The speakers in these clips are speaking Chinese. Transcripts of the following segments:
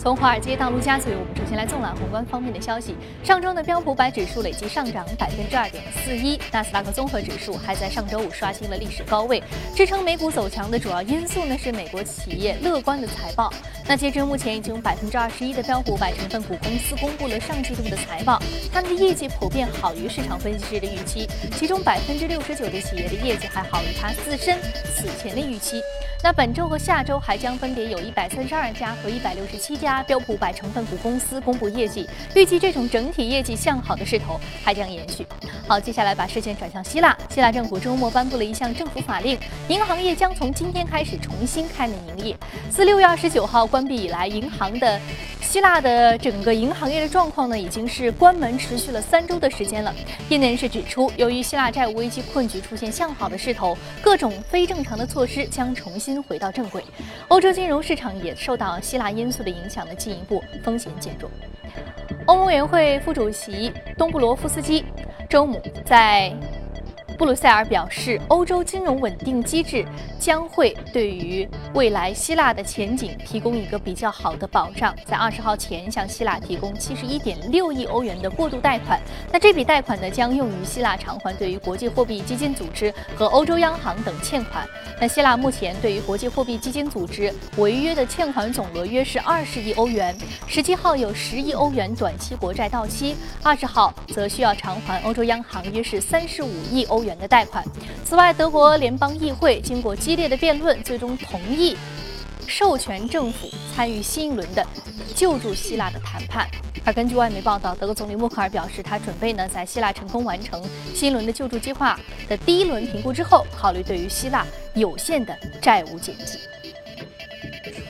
从华尔街到陆家嘴，我们首先来纵览宏观方面的消息。上周的标普百指数累计上涨百分之二点四一，纳斯达克综合指数还在上周五刷新了历史高位。支撑美股走强的主要因素呢是美国企业乐观的财报。那截至目前，已经有百分之二十一的标普百成分股公司公布了上季度的财报，他们的业绩普遍好于市场分析师的预期，其中百分之六十九的企业的业绩还好于它自身此前的预期。那本周和下周还将分别有一百三十二家和一百六十七家标普百成分股公司公布业绩，预计这种整体业绩向好的势头还将延续。好，接下来把视线转向希腊，希腊政府周末颁布了一项政府法令，银行业将从今天开始重新开门营业。自六月二十九号关闭以来，银行的。希腊的整个银行业的状况呢，已经是关门持续了三周的时间了。业内人士指出，由于希腊债务危机困局出现向好的势头，各种非正常的措施将重新回到正轨。欧洲金融市场也受到希腊因素的影响的进一步风险减弱。欧盟委员会副主席东布罗夫斯基周五在。布鲁塞尔表示，欧洲金融稳定机制将会对于未来希腊的前景提供一个比较好的保障。在二十号前向希腊提供七十一点六亿欧元的过渡贷款。那这笔贷款呢，将用于希腊偿还对于国际货币基金组织和欧洲央行等欠款。那希腊目前对于国际货币基金组织违约的欠款总额约是二十亿欧元。十七号有十亿欧元短期国债到期，二十号则需要偿还欧洲央行约是三十五亿欧元。元的贷款。此外，德国联邦议会经过激烈的辩论，最终同意授权政府参与新一轮的救助希腊的谈判。而根据外媒报道，德国总理默克尔表示，他准备呢在希腊成功完成新一轮的救助计划的第一轮评估之后，考虑对于希腊有限的债务减记。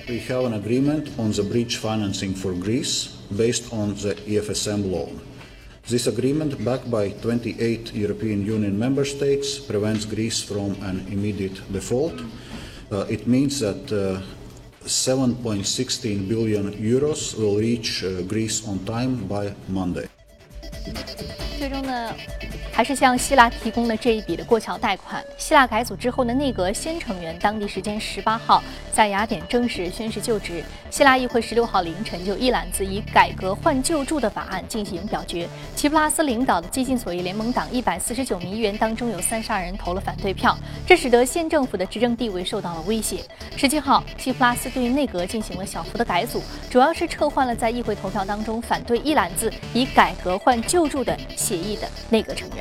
We have an agreement on the bridge financing for Greece based on the EFSM loan. This agreement, backed by 28 European Union member states, prevents Greece from an immediate default. Uh, it means that uh, 7.16 billion euros will reach uh, Greece on time by Monday. 还是向希腊提供了这一笔的过桥贷款。希腊改组之后的内阁新成员，当地时间十八号在雅典正式宣誓就职。希腊议会十六号凌晨就一揽子以改革换救助的法案进行表决。齐普拉斯领导的激进左翼联盟党一百四十九名议员当中有三十二人投了反对票，这使得新政府的执政地位受到了威胁。十七号，齐普拉斯对内阁进行了小幅的改组，主要是撤换了在议会投票当中反对一揽子以改革换救助的。协议的内阁成员。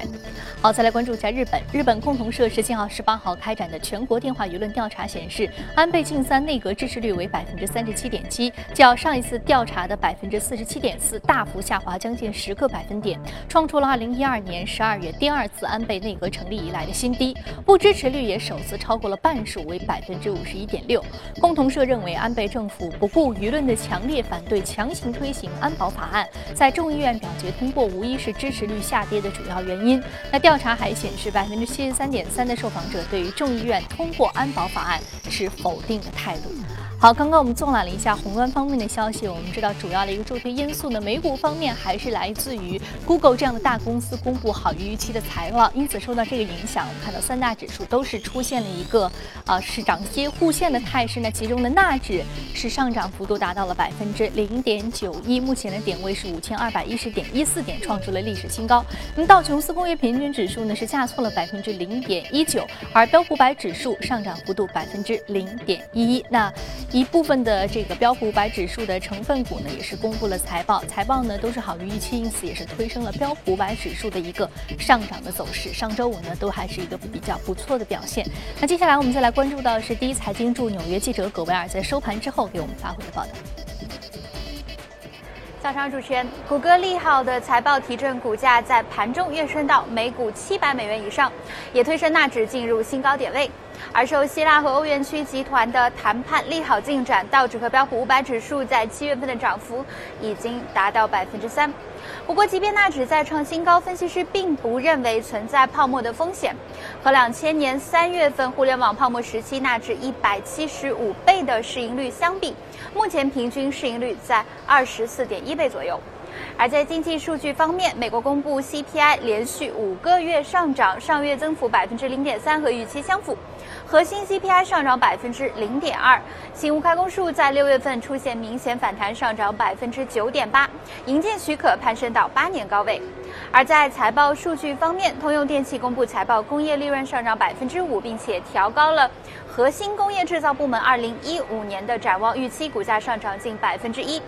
好，再来关注一下日本。日本共同社十七号、十八号开展的全国电话舆论调查显示，安倍晋三内阁支持率为百分之三十七点七，较上一次调查的百分之四十七点四大幅下滑将近十个百分点，创出了二零一二年十二月第二次安倍内阁成立以来的新低。不支持率也首次超过了半数，为百分之五十一点六。共同社认为，安倍政府不顾舆论的强烈反对，强行推行安保法案，在众议院表决通过，无疑是支持率。下跌的主要原因。那调查还显示，百分之七十三点三的受访者对于众议院通过安保法案持否定的态度。好，刚刚我们纵览了一下宏观方面的消息，我们知道主要的一个助推因素呢，美股方面还是来自于 Google 这样的大公司公布好于预期的财报，因此受到这个影响，我们看到三大指数都是出现了一个啊是涨跌互现的态势。那其中的纳指是上涨幅度达到了百分之零点九一，目前的点位是五千二百一十点一四点，创出了历史新高。那么道琼斯工业平均指数呢是下挫了百分之零点一九，而标普百指数上涨幅度百分之零点一一。那一部分的这个标普五百指数的成分股呢，也是公布了财报，财报呢都是好于预期，因此也是推升了标普五百指数的一个上涨的走势。上周五呢，都还是一个比较不错的表现。那接下来我们再来关注到是第一财经驻纽约记者葛维尔在收盘之后给我们发回的报道。早上主持人，谷歌利好的财报提振股价在盘中跃升到每股七百美元以上，也推升纳指进入新高点位。而受希腊和欧元区集团的谈判利好进展，道指和标普五百指数在七月份的涨幅已经达到百分之三。不过，即便纳指再创新高，分析师并不认为存在泡沫的风险。和两千年三月份互联网泡沫时期纳指一百七十五倍的市盈率相比，目前平均市盈率在二十四点一倍左右。而在经济数据方面，美国公布 CPI 连续五个月上涨，上月增幅百分之零点三，和预期相符。核心 CPI 上涨百分之零点二，新屋开工数在六月份出现明显反弹，上涨百分之九点八，营建许可攀升到八年高位。而在财报数据方面，通用电气公布财报，工业利润上涨百分之五，并且调高了核心工业制造部门二零一五年的展望预期，股价上涨近百分之一。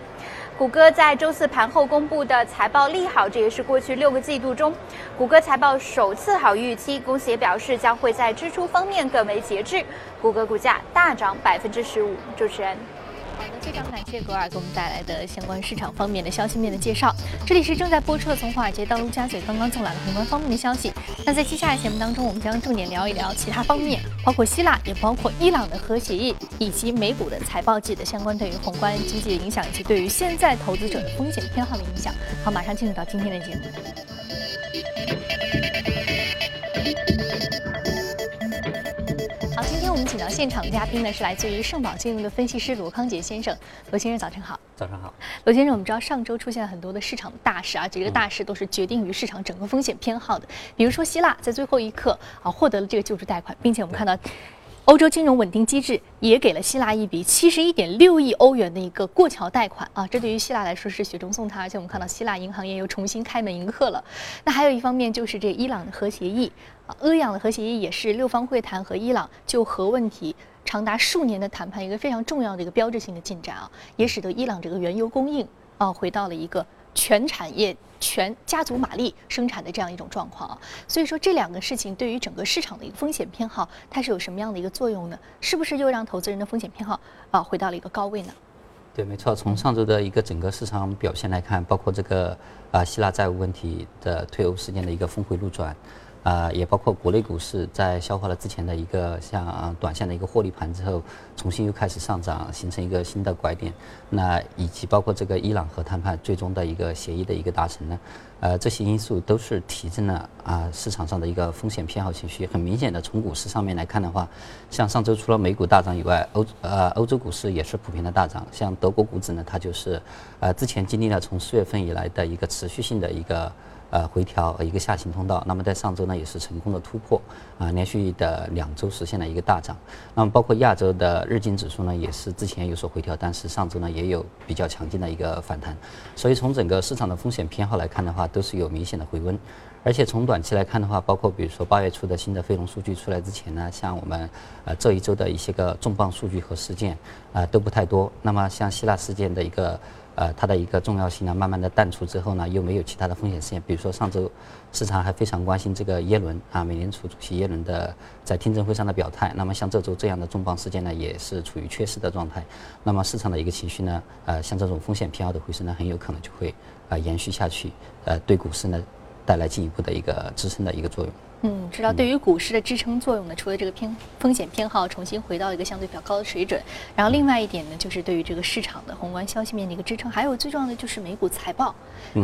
谷歌在周四盘后公布的财报利好，这也是过去六个季度中谷歌财报首次好预期。公司也表示将会在支出方面更为节制。谷歌股价大涨百分之十五。主持人。好的，非常感谢格尔给我们带来的相关市场方面的消息面的介绍。这里是正在播出的从华尔街到陆家嘴刚刚送来的宏观方面的消息。那在接下来节目当中，我们将重点聊一聊其他方面，包括希腊，也包括伊朗的核协议，以及美股的财报季的相关对于宏观经济的影响，以及对于现在投资者的风险偏好的影响。好，马上进入到今天的节目。请到现场的嘉宾呢是来自于盛宝金融的分析师罗康杰先生，罗先生早晨好。早上好，罗先生，我们知道上周出现了很多的市场大事啊，这个大事都是决定于市场整个风险偏好的。比如说希腊在最后一刻啊获得了这个救助贷款，并且我们看到。欧洲金融稳定机制也给了希腊一笔七十一点六亿欧元的一个过桥贷款啊，这对于希腊来说是雪中送炭，而且我们看到希腊银行业又重新开门迎客了。那还有一方面就是这伊朗的核协议阿样的核协议也是六方会谈和伊朗就核问题长达数年的谈判一个非常重要的一个标志性的进展啊，也使得伊朗这个原油供应啊回到了一个。全产业、全家族马力生产的这样一种状况啊，所以说这两个事情对于整个市场的一个风险偏好，它是有什么样的一个作用呢？是不是又让投资人的风险偏好啊回到了一个高位呢？对，没错。从上周的一个整个市场表现来看，包括这个啊希腊债务问题的退欧事件的一个峰回路转。啊，也包括国内股市在消化了之前的一个像短线的一个获利盘之后，重新又开始上涨，形成一个新的拐点。那以及包括这个伊朗核谈判最终的一个协议的一个达成呢，呃，这些因素都是提振了啊市场上的一个风险偏好情绪。很明显的，从股市上面来看的话，像上周除了美股大涨以外，欧呃欧洲股市也是普遍的大涨。像德国股指呢，它就是呃之前经历了从四月份以来的一个持续性的一个。呃，回调和一个下行通道，那么在上周呢也是成功的突破，啊，连续的两周实现了一个大涨。那么包括亚洲的日经指数呢，也是之前有所回调，但是上周呢也有比较强劲的一个反弹。所以从整个市场的风险偏好来看的话，都是有明显的回温。而且从短期来看的话，包括比如说八月初的新的非农数据出来之前呢，像我们呃这一周的一些个重磅数据和事件啊都不太多。那么像希腊事件的一个。呃，它的一个重要性呢，慢慢的淡出之后呢，又没有其他的风险事件，比如说上周市场还非常关心这个耶伦啊，美联储主席耶伦的在听证会上的表态。那么像这周这样的重磅事件呢，也是处于缺失的状态。那么市场的一个情绪呢，呃，像这种风险偏好的回升呢，很有可能就会呃延续下去，呃，对股市呢带来进一步的一个支撑的一个作用。嗯，知道对于股市的支撑作用呢，除了这个偏风险偏好重新回到一个相对比较高的水准，然后另外一点呢，就是对于这个市场的宏观消息面的一个支撑，还有最重要的就是美股财报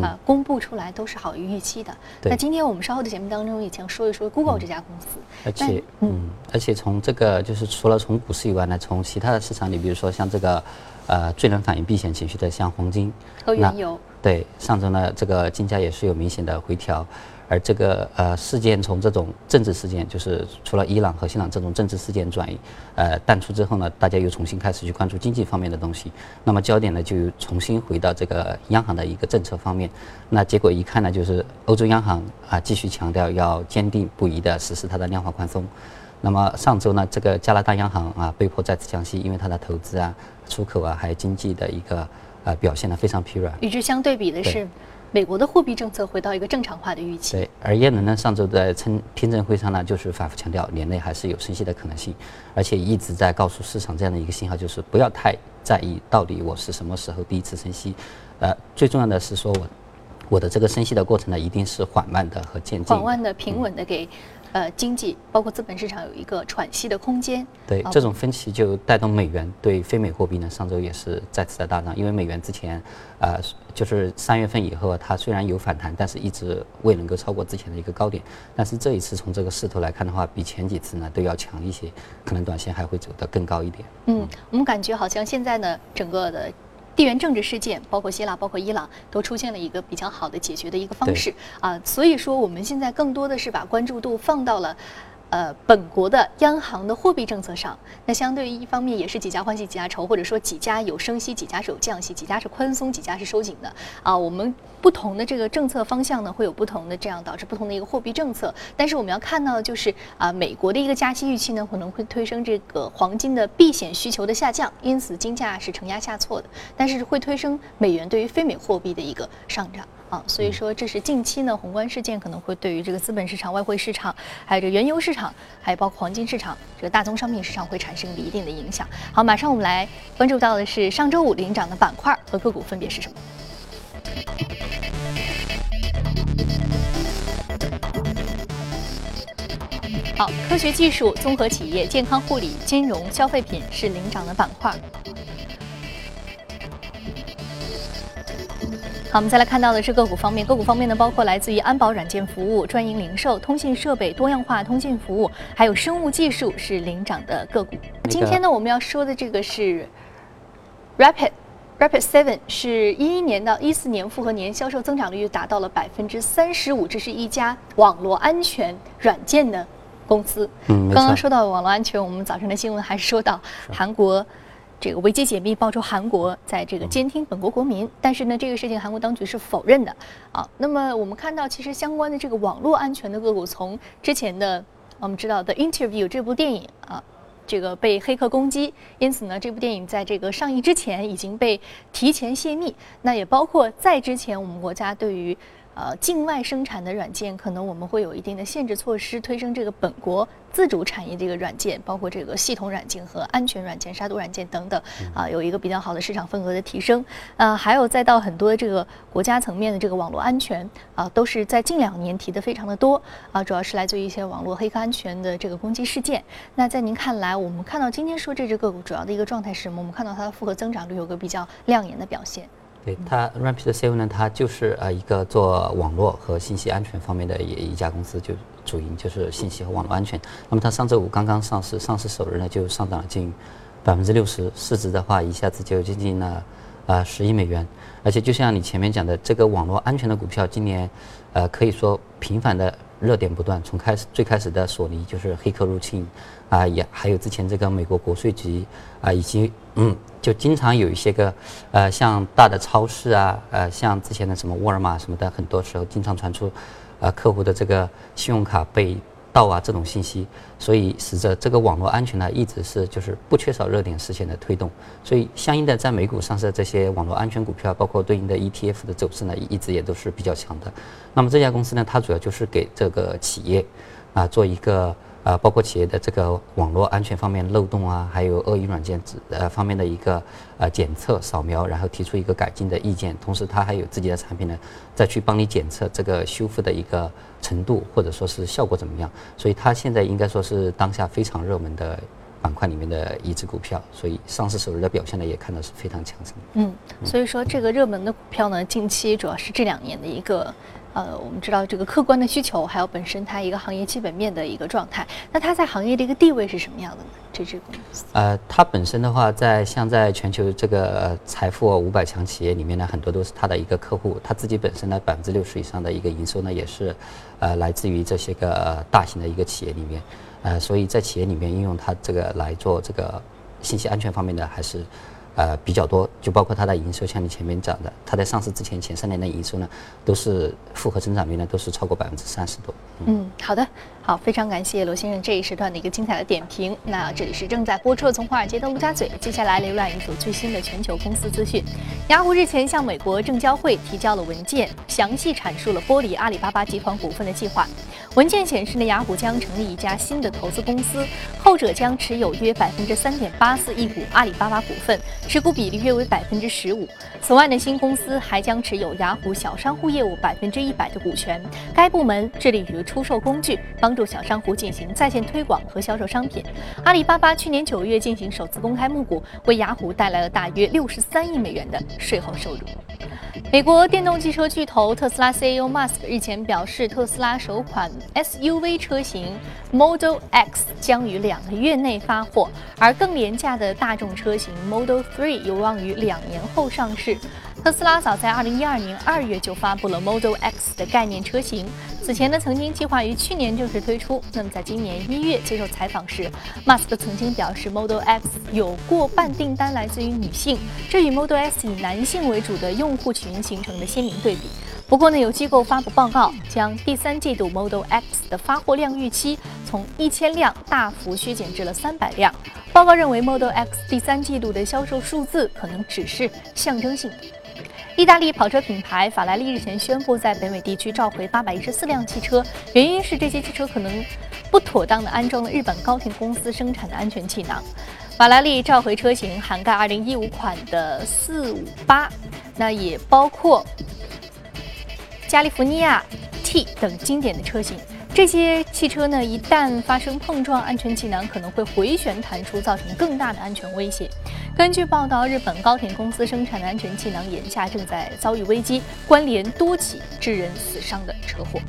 啊公布出来都是好于预期的。那今天我们稍后的节目当中也将说一说 Google 这家公司。而且，嗯，而且从这个就是除了从股市以外呢，从其他的市场里，比如说像这个呃最能反映避险情绪的像黄金和原油，对上周呢这个金价也是有明显的回调。而这个呃事件从这种政治事件，就是除了伊朗和伊朗这种政治事件转移呃淡出之后呢，大家又重新开始去关注经济方面的东西，那么焦点呢就重新回到这个央行的一个政策方面。那结果一看呢，就是欧洲央行啊继续强调要坚定不移地实施它的量化宽松。那么上周呢，这个加拿大央行啊被迫再次降息，因为它的投资啊、出口啊还有经济的一个呃表现呢非常疲软。与之相对比的是。美国的货币政策回到一个正常化的预期。对，而耶伦呢，上周在听听证会上呢，就是反复强调年内还是有升息的可能性，而且一直在告诉市场这样的一个信号，就是不要太在意到底我是什么时候第一次升息，呃，最重要的是说我我的这个升息的过程呢，一定是缓慢的和渐进，缓慢的、平稳的给。呃，经济包括资本市场有一个喘息的空间。对，这种分歧就带动美元对非美货币呢，上周也是再次的大涨。因为美元之前，呃，就是三月份以后，它虽然有反弹，但是一直未能够超过之前的一个高点。但是这一次从这个势头来看的话，比前几次呢都要强一些，可能短线还会走得更高一点。嗯，我们感觉好像现在呢，整个的。地缘政治事件，包括希腊、包括伊朗，都出现了一个比较好的解决的一个方式啊。所以说，我们现在更多的是把关注度放到了呃，本国的央行的货币政策上，那相对于一方面也是几家欢喜几家愁，或者说几家有升息，几家是有降息，几家是宽松，几家是收紧的啊。我们不同的这个政策方向呢，会有不同的这样导致不同的一个货币政策。但是我们要看到的就是啊，美国的一个加息预期呢，可能会推升这个黄金的避险需求的下降，因此金价是承压下挫的，但是会推升美元对于非美货币的一个上涨。啊，所以说这是近期呢宏观事件可能会对于这个资本市场、外汇市场，还有这原油市场，还有包括黄金市场、这个大宗商品市场会产生一定的影响。好，马上我们来关注到的是上周五领涨的板块和个股分别是什么？好，科学技术、综合企业、健康护理、金融、消费品是领涨的板块。好，我们再来看到的是个股方面，个股方面呢，包括来自于安保软件服务、专营零售、通信设备、多样化通信服务，还有生物技术是领涨的个股。今天呢，我们要说的这个是 Rapid Rapid Seven，是一一年到一四年复合年销售增长率达到了百分之三十五，这是一家网络安全软件的公司。嗯，刚刚说到网络安全，我们早上的新闻还是说到韩国。这个维基解密爆出韩国在这个监听本国国民，但是呢，这个事情韩国当局是否认的啊。那么我们看到，其实相关的这个网络安全的个股，从之前的我们知道的《Interview》这部电影啊，这个被黑客攻击，因此呢，这部电影在这个上映之前已经被提前泄密。那也包括在之前，我们国家对于。呃，境外生产的软件可能我们会有一定的限制措施，推升这个本国自主产业这个软件，包括这个系统软件和安全软件、杀毒软件等等，啊，有一个比较好的市场份额的提升。呃，还有再到很多的这个国家层面的这个网络安全，啊，都是在近两年提的非常的多，啊，主要是来自于一些网络黑客安全的这个攻击事件。那在您看来，我们看到今天说这只个股主要的一个状态是什么？我们看到它的复合增长率有个比较亮眼的表现。对它，Rapid Seven 呢，它就是呃一个做网络和信息安全方面的一一家公司，就主营就是信息和网络安全。那么它上周五刚刚上市，上市首日呢就上涨了近百分之六十，市值的话一下子就接近了呃十亿美元。而且就像你前面讲的，这个网络安全的股票今年呃可以说频繁的热点不断，从开始最开始的索尼就是黑客入侵啊，也还有之前这个美国国税局啊，以及嗯。就经常有一些个，呃，像大的超市啊，呃，像之前的什么沃尔玛什么的，很多时候经常传出，啊，客户的这个信用卡被盗啊这种信息，所以使得这个网络安全呢一直是就是不缺少热点事件的推动，所以相应的在美股上市的这些网络安全股票，包括对应的 ETF 的走势呢，一直也都是比较强的。那么这家公司呢，它主要就是给这个企业啊做一个。呃，包括企业的这个网络安全方面漏洞啊，还有恶意软件呃方面的一个呃检测扫描，然后提出一个改进的意见，同时它还有自己的产品呢，再去帮你检测这个修复的一个程度或者说是效果怎么样，所以它现在应该说是当下非常热门的板块里面的一只股票，所以上市首日的表现呢也看到是非常强盛。嗯，所以说这个热门的股票呢，近期主要是这两年的一个。呃，我们知道这个客观的需求，还有本身它一个行业基本面的一个状态。那它在行业的一个地位是什么样的呢？这支公司？呃，它本身的话，在像在全球这个财富五百强企业里面呢，很多都是它的一个客户。它自己本身呢，百分之六十以上的一个营收呢，也是呃来自于这些个大型的一个企业里面。呃，所以在企业里面应用它这个来做这个信息安全方面的，还是。呃，比较多，就包括它的营收，像你前面讲的，它在上市之前前三年的营收呢，都是复合增长率呢，都是超过百分之三十多。嗯，好的，好，非常感谢罗先生这一时段的一个精彩的点评。那这里是正在播出从华尔街到陆家嘴，接下来浏览一组最新的全球公司资讯。雅虎日前向美国证交会提交了文件，详细阐述了剥离阿里巴巴集团股份的计划。文件显示呢，雅虎将成立一家新的投资公司，后者将持有约百分之三点八四亿股阿里巴巴股份。持股比例约为百分之十五。此外呢，新公司还将持有雅虎小商户业务百分之一百的股权。该部门致力于出售工具，帮助小商户进行在线推广和销售商品。阿里巴巴去年九月进行首次公开募股，为雅虎带来了大约六十三亿美元的税后收入。美国电动汽车巨头特斯拉 CEO Musk 日前表示，特斯拉首款 SUV 车型 Model X 将于两个月内发货，而更廉价的大众车型 Model 3有望于两年后上市。特斯拉早在2012年2月就发布了 Model X 的概念车型，此前呢曾经计划于去年正式推出。那么在今年一月接受采访时，马斯克曾经表示，Model X 有过半订单来自于女性，这与 Model S 以男性为主的用户群形成的鲜明对比。不过呢，有机构发布报告，将第三季度 Model X 的发货量预期从一千辆大幅削减至了三百辆。报告认为，Model X 第三季度的销售数字可能只是象征性。意大利跑车品牌法拉利日前宣布，在北美地区召回八百一十四辆汽车，原因是这些汽车可能不妥当的安装了日本高田公司生产的安全气囊。法拉利召回车型涵盖二零一五款的四五八，那也包括加利福尼亚 T 等经典的车型。这些汽车呢，一旦发生碰撞，安全气囊可能会回旋弹出，造成更大的安全威胁。根据报道，日本高田公司生产的安全气囊眼下正在遭遇危机，关联多起致人死伤的车祸。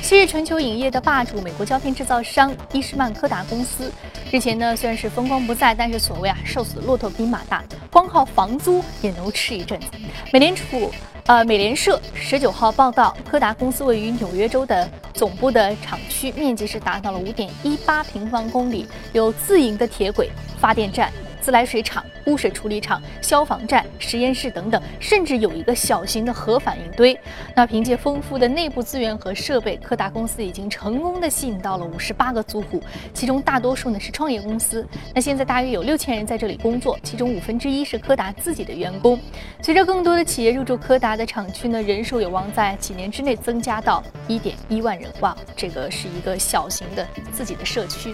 昔日全球影业的霸主，美国胶片制造商伊士曼柯达公司，日前呢虽然是风光不再，但是所谓啊瘦死的骆驼比马大，光靠房租也能吃一阵子。美联储。呃，美联社十九号报道，柯达公司位于纽约州的总部的厂区面积是达到了五点一八平方公里，有自营的铁轨、发电站。自来水厂、污水处理厂、消防站、实验室等等，甚至有一个小型的核反应堆。那凭借丰富的内部资源和设备，柯达公司已经成功的吸引到了五十八个租户，其中大多数呢是创业公司。那现在大约有六千人在这里工作，其中五分之一是柯达自己的员工。随着更多的企业入驻柯达的厂区呢，人数有望在几年之内增加到一点一万人。哇，这个是一个小型的自己的社区。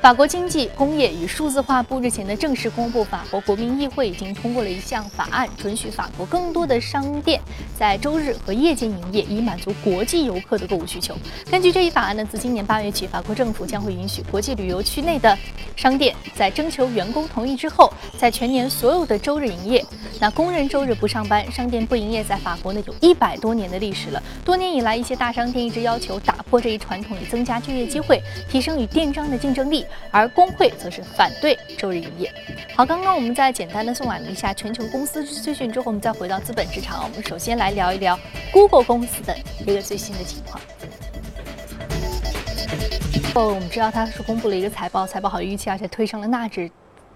法国经济工业与数字化部日前的正式公布，法国国民议会已经通过了一项法案，准许法国更多的商店在周日和夜间营业，以满足国际游客的购物需求。根据这一法案呢，自今年八月起，法国政府将会允许国际旅游区内的商店在征求员工同意之后，在全年所有的周日营业。那工人周日不上班，商店不营业，在法国呢有一百多年的历史了。多年以来，一些大商店一直要求打破这一传统，以增加就业机会，提升与电商的竞争力，而工会则是反对周日营业。好，刚刚我们在简单的送完了一下全球公司资讯之后，我们再回到资本市场。我们首先来聊一聊 Google 公司的一个最新的情况。哦，我们知道它是公布了一个财报，财报好于预期，而且推上了纳指。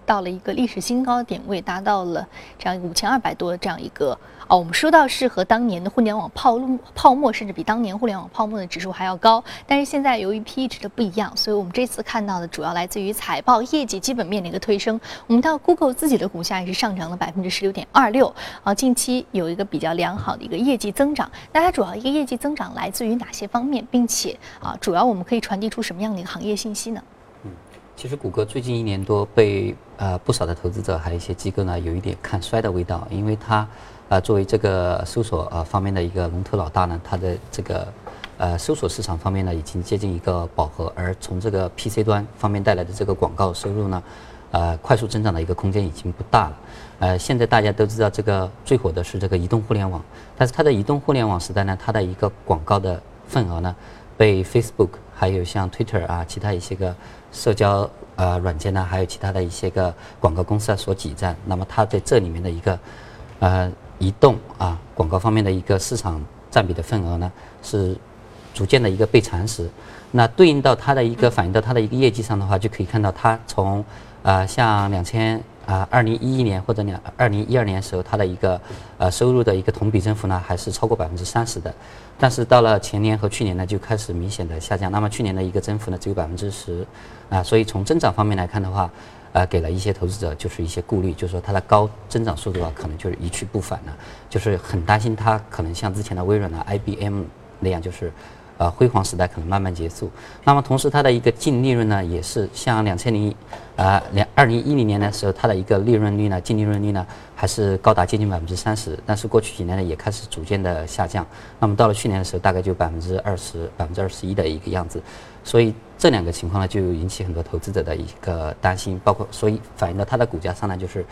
到了一个历史新高点位，达到了这样五千二百多的这样一个哦，我们说到是和当年的互联网泡沫泡沫，甚至比当年互联网泡沫的指数还要高。但是现在由于 P/E 值的不一样，所以我们这次看到的主要来自于财报业绩基本面的一个推升。我们到 Google 自己的股价也是上涨了百分之十六点二六啊，近期有一个比较良好的一个业绩增长。那它主要一个业绩增长来自于哪些方面，并且啊，主要我们可以传递出什么样的一个行业信息呢？嗯其实谷歌最近一年多被呃不少的投资者还有一些机构呢有一点看衰的味道，因为它呃作为这个搜索呃方面的一个龙头老大呢，它的这个呃搜索市场方面呢已经接近一个饱和，而从这个 PC 端方面带来的这个广告收入呢，呃快速增长的一个空间已经不大了。呃，现在大家都知道这个最火的是这个移动互联网，但是它的移动互联网时代呢，它的一个广告的份额呢被 Facebook 还有像 Twitter 啊其他一些个。社交呃软件呢，还有其他的一些个广告公司啊所挤占，那么它在这里面的一个呃移动啊广告方面的一个市场占比的份额呢，是逐渐的一个被蚕食。那对应到它的一个反映到它的一个业绩上的话，就可以看到它从呃像两千啊二零一一年或者两二零一二年时候，它的一个呃收入的一个同比增幅呢，还是超过百分之三十的。但是到了前年和去年呢，就开始明显的下降。那么去年的一个增幅呢，只有百分之十，啊，所以从增长方面来看的话，呃，给了一些投资者就是一些顾虑，就是说它的高增长速度啊，可能就是一去不返了，就是很担心它可能像之前的微软的、IBM 那样，就是。呃，辉煌时代可能慢慢结束。那么同时，它的一个净利润呢，也是像两千零，呃，两二零一零年的时候，它的一个利润率呢，净利润率呢，还是高达接近百分之三十。但是过去几年呢，也开始逐渐的下降。那么到了去年的时候，大概就百分之二十、百分之二十一的一个样子。所以这两个情况呢，就引起很多投资者的一个担心，包括所以反映到它的股价上呢，就是。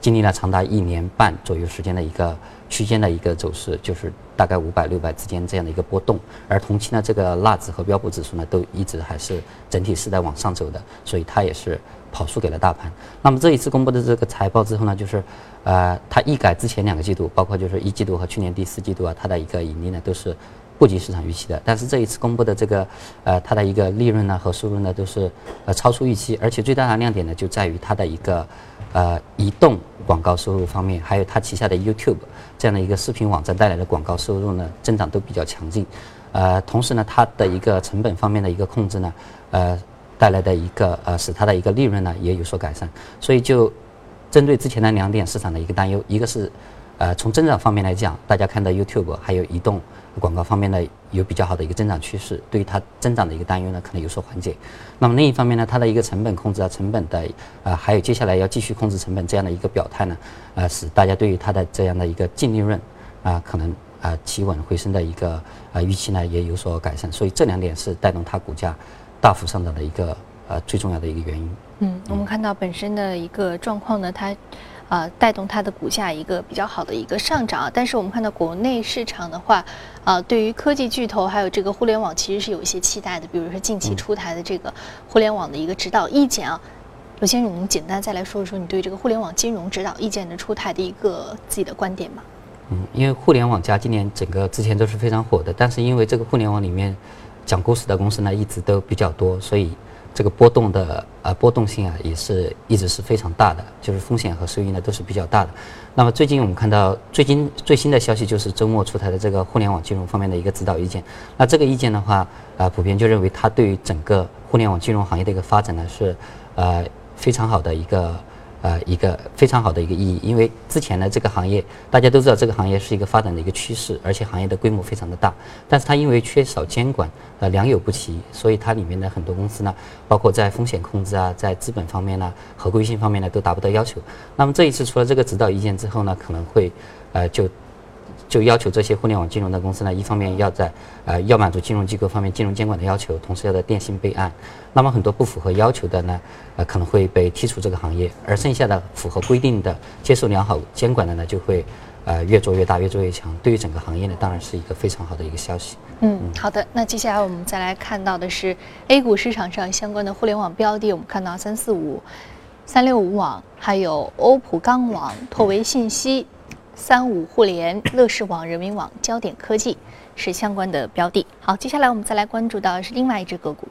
经历了长达一年半左右时间的一个区间的一个走势，就是大概五百六百之间这样的一个波动。而同期呢，这个纳指和标普指数呢都一直还是整体是在往上走的，所以它也是跑输给了大盘。那么这一次公布的这个财报之后呢，就是呃，它一改之前两个季度，包括就是一季度和去年第四季度啊，它的一个盈利呢都是。不及市场预期的，但是这一次公布的这个，呃，它的一个利润呢和收入呢都是呃超出预期，而且最大的亮点呢就在于它的一个呃移动广告收入方面，还有它旗下的 YouTube 这样的一个视频网站带来的广告收入呢增长都比较强劲，呃，同时呢它的一个成本方面的一个控制呢，呃，带来的一个呃使它的一个利润呢也有所改善，所以就针对之前的两点市场的一个担忧，一个是呃从增长方面来讲，大家看到 YouTube 还有移动。广告方面呢有比较好的一个增长趋势，对于它增长的一个担忧呢可能有所缓解。那么另一方面呢，它的一个成本控制啊，成本的啊，还有接下来要继续控制成本这样的一个表态呢，呃，使大家对于它的这样的一个净利润啊，可能啊企稳回升的一个啊预期呢也有所改善。所以这两点是带动它股价大幅上涨的一个呃最重要的一个原因。嗯，我们看到本身的一个状况呢，它。啊，带动它的股价一个比较好的一个上涨。但是我们看到国内市场的话，啊，对于科技巨头还有这个互联网，其实是有一些期待的。比如说近期出台的这个互联网的一个指导意见啊，刘先生，能简单再来说一说你对这个互联网金融指导意见的出台的一个自己的观点吧？嗯，因为互联网加今年整个之前都是非常火的，但是因为这个互联网里面讲故事的公司呢一直都比较多，所以。这个波动的呃波动性啊，也是一直是非常大的，就是风险和收益呢都是比较大的。那么最近我们看到最近最新的消息就是周末出台的这个互联网金融方面的一个指导意见。那这个意见的话，呃，普遍就认为它对于整个互联网金融行业的一个发展呢是呃非常好的一个。呃，一个非常好的一个意义，因为之前呢，这个行业大家都知道，这个行业是一个发展的一个趋势，而且行业的规模非常的大，但是它因为缺少监管，呃，良莠不齐，所以它里面的很多公司呢，包括在风险控制啊，在资本方面呢，合规性方面呢，都达不到要求。那么这一次除了这个指导意见之后呢，可能会，呃，就。就要求这些互联网金融的公司呢，一方面要在呃要满足金融机构方面金融监管的要求，同时要在电信备案。那么很多不符合要求的呢，呃可能会被剔除这个行业，而剩下的符合规定的、接受良好监管的呢，就会呃越做越大，越做越强。对于整个行业呢，当然是一个非常好的一个消息。嗯，好的。那接下来我们再来看到的是 A 股市场上相关的互联网标的，我们看到三四五、三六五网，还有欧普钢网、拓维信息。三五互联、乐视网、人民网、焦点科技是相关的标的。好，接下来我们再来关注到是另外一只个股。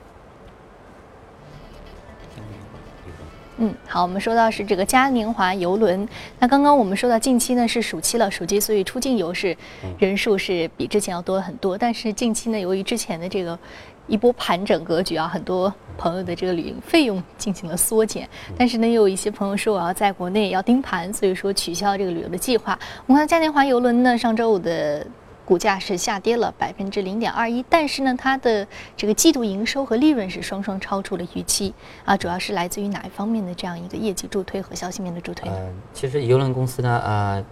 嗯，好，我们说到是这个嘉年华游轮。那刚刚我们说到近期呢是暑期了，暑期所以出境游是人数是比之前要多了很多。但是近期呢，由于之前的这个。一波盘整格局啊，很多朋友的这个旅行费用进行了缩减，但是呢，又有一些朋友说我要在国内要盯盘，所以说取消这个旅游的计划。我们看嘉年华邮轮呢，上周五的股价是下跌了百分之零点二一，但是呢，它的这个季度营收和利润是双双超出了预期啊，主要是来自于哪一方面的这样一个业绩助推和消息面的助推？呃，其实邮轮公司呢，呃。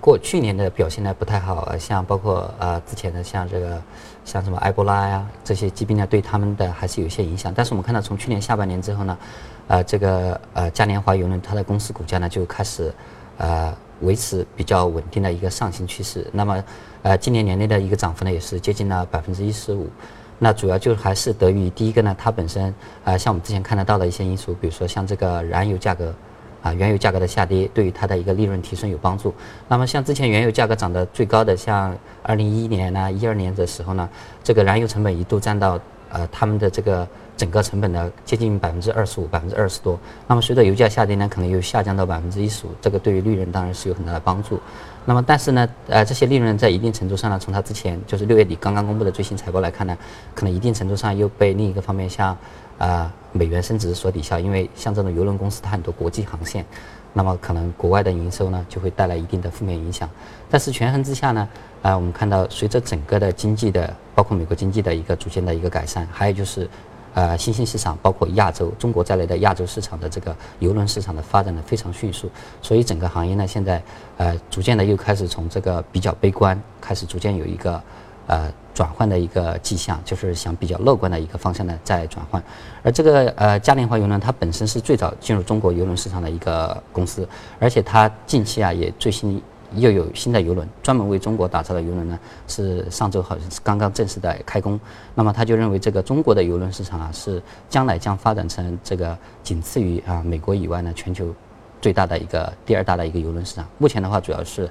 过去年的表现呢不太好，像包括呃之前的像这个像什么埃博拉呀这些疾病呢，对他们的还是有一些影响。但是我们看到从去年下半年之后呢，呃这个呃嘉年华邮轮它的公司股价呢就开始呃维持比较稳定的一个上行趋势。那么呃今年年内的一个涨幅呢也是接近了百分之一十五。那主要就还是得益于第一个呢，它本身呃像我们之前看得到的一些因素，比如说像这个燃油价格。啊，原油价格的下跌对于它的一个利润提升有帮助。那么像之前原油价格涨得最高的，像二零一一年呢、一二年的时候呢，这个燃油成本一度占到呃他们的这个整个成本的接近百分之二十五、百分之二十多。那么随着油价下跌呢，可能又下降到百分之一十五，这个对于利润当然是有很大的帮助。那么但是呢，呃这些利润在一定程度上呢，从它之前就是六月底刚刚公布的最新财报来看呢，可能一定程度上又被另一个方面像。啊，美元升值所抵消，因为像这种邮轮公司，它很多国际航线，那么可能国外的营收呢就会带来一定的负面影响。但是权衡之下呢，啊，我们看到随着整个的经济的，包括美国经济的一个逐渐的一个改善，还有就是，呃，新兴市场，包括亚洲、中国在内的亚洲市场的这个邮轮市场的发展的非常迅速，所以整个行业呢现在，呃，逐渐的又开始从这个比较悲观，开始逐渐有一个。呃转换的一个迹象，就是想比较乐观的一个方向呢在转换。而这个呃嘉年华邮轮它本身是最早进入中国邮轮市场的一个公司，而且它近期啊也最新。又有新的游轮，专门为中国打造的游轮呢，是上周好像是刚刚正式的开工。那么他就认为这个中国的游轮市场啊，是将来将发展成这个仅次于啊美国以外呢全球最大的一个第二大的一个游轮市场。目前的话，主要是。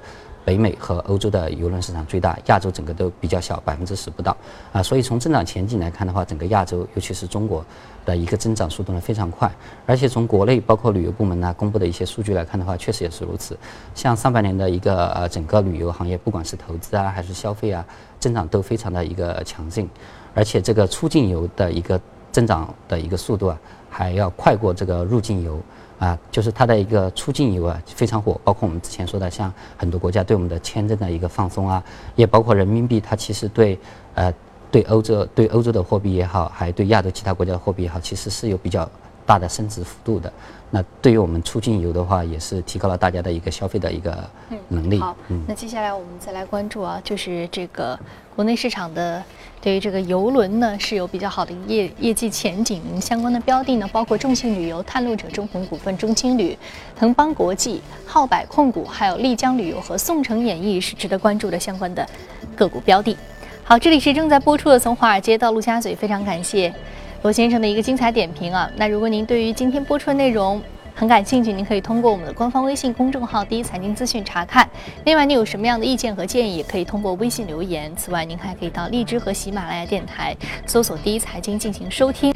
北美和欧洲的邮轮市场最大，亚洲整个都比较小，百分之十不到啊。所以从增长前景来看的话，整个亚洲，尤其是中国的一个增长速度呢非常快。而且从国内包括旅游部门呢公布的一些数据来看的话，确实也是如此。像上半年的一个呃整个旅游行业，不管是投资啊还是消费啊，增长都非常的一个强劲。而且这个出境游的一个增长的一个速度啊，还要快过这个入境游。啊，就是它的一个出境游啊非常火，包括我们之前说的，像很多国家对我们的签证的一个放松啊，也包括人民币，它其实对呃对欧洲对欧洲的货币也好，还对亚洲其他国家的货币也好，其实是有比较大的升值幅度的。那对于我们出境游的话，也是提高了大家的一个消费的一个能力。好，那接下来我们再来关注啊，就是这个国内市场的对于这个游轮呢是有比较好的业业绩前景相关的标的呢，包括众信旅游、探路者、中宏股份、中青旅、腾邦国际、浩百控股，还有丽江旅游和宋城演艺是值得关注的相关的个股标的。好，这里是正在播出的《从华尔街到陆家嘴》，非常感谢。罗先生的一个精彩点评啊，那如果您对于今天播出的内容很感兴趣，您可以通过我们的官方微信公众号“第一财经资讯”查看。另外，您有什么样的意见和建议，可以通过微信留言。此外，您还可以到荔枝和喜马拉雅电台搜索“第一财经”进行收听。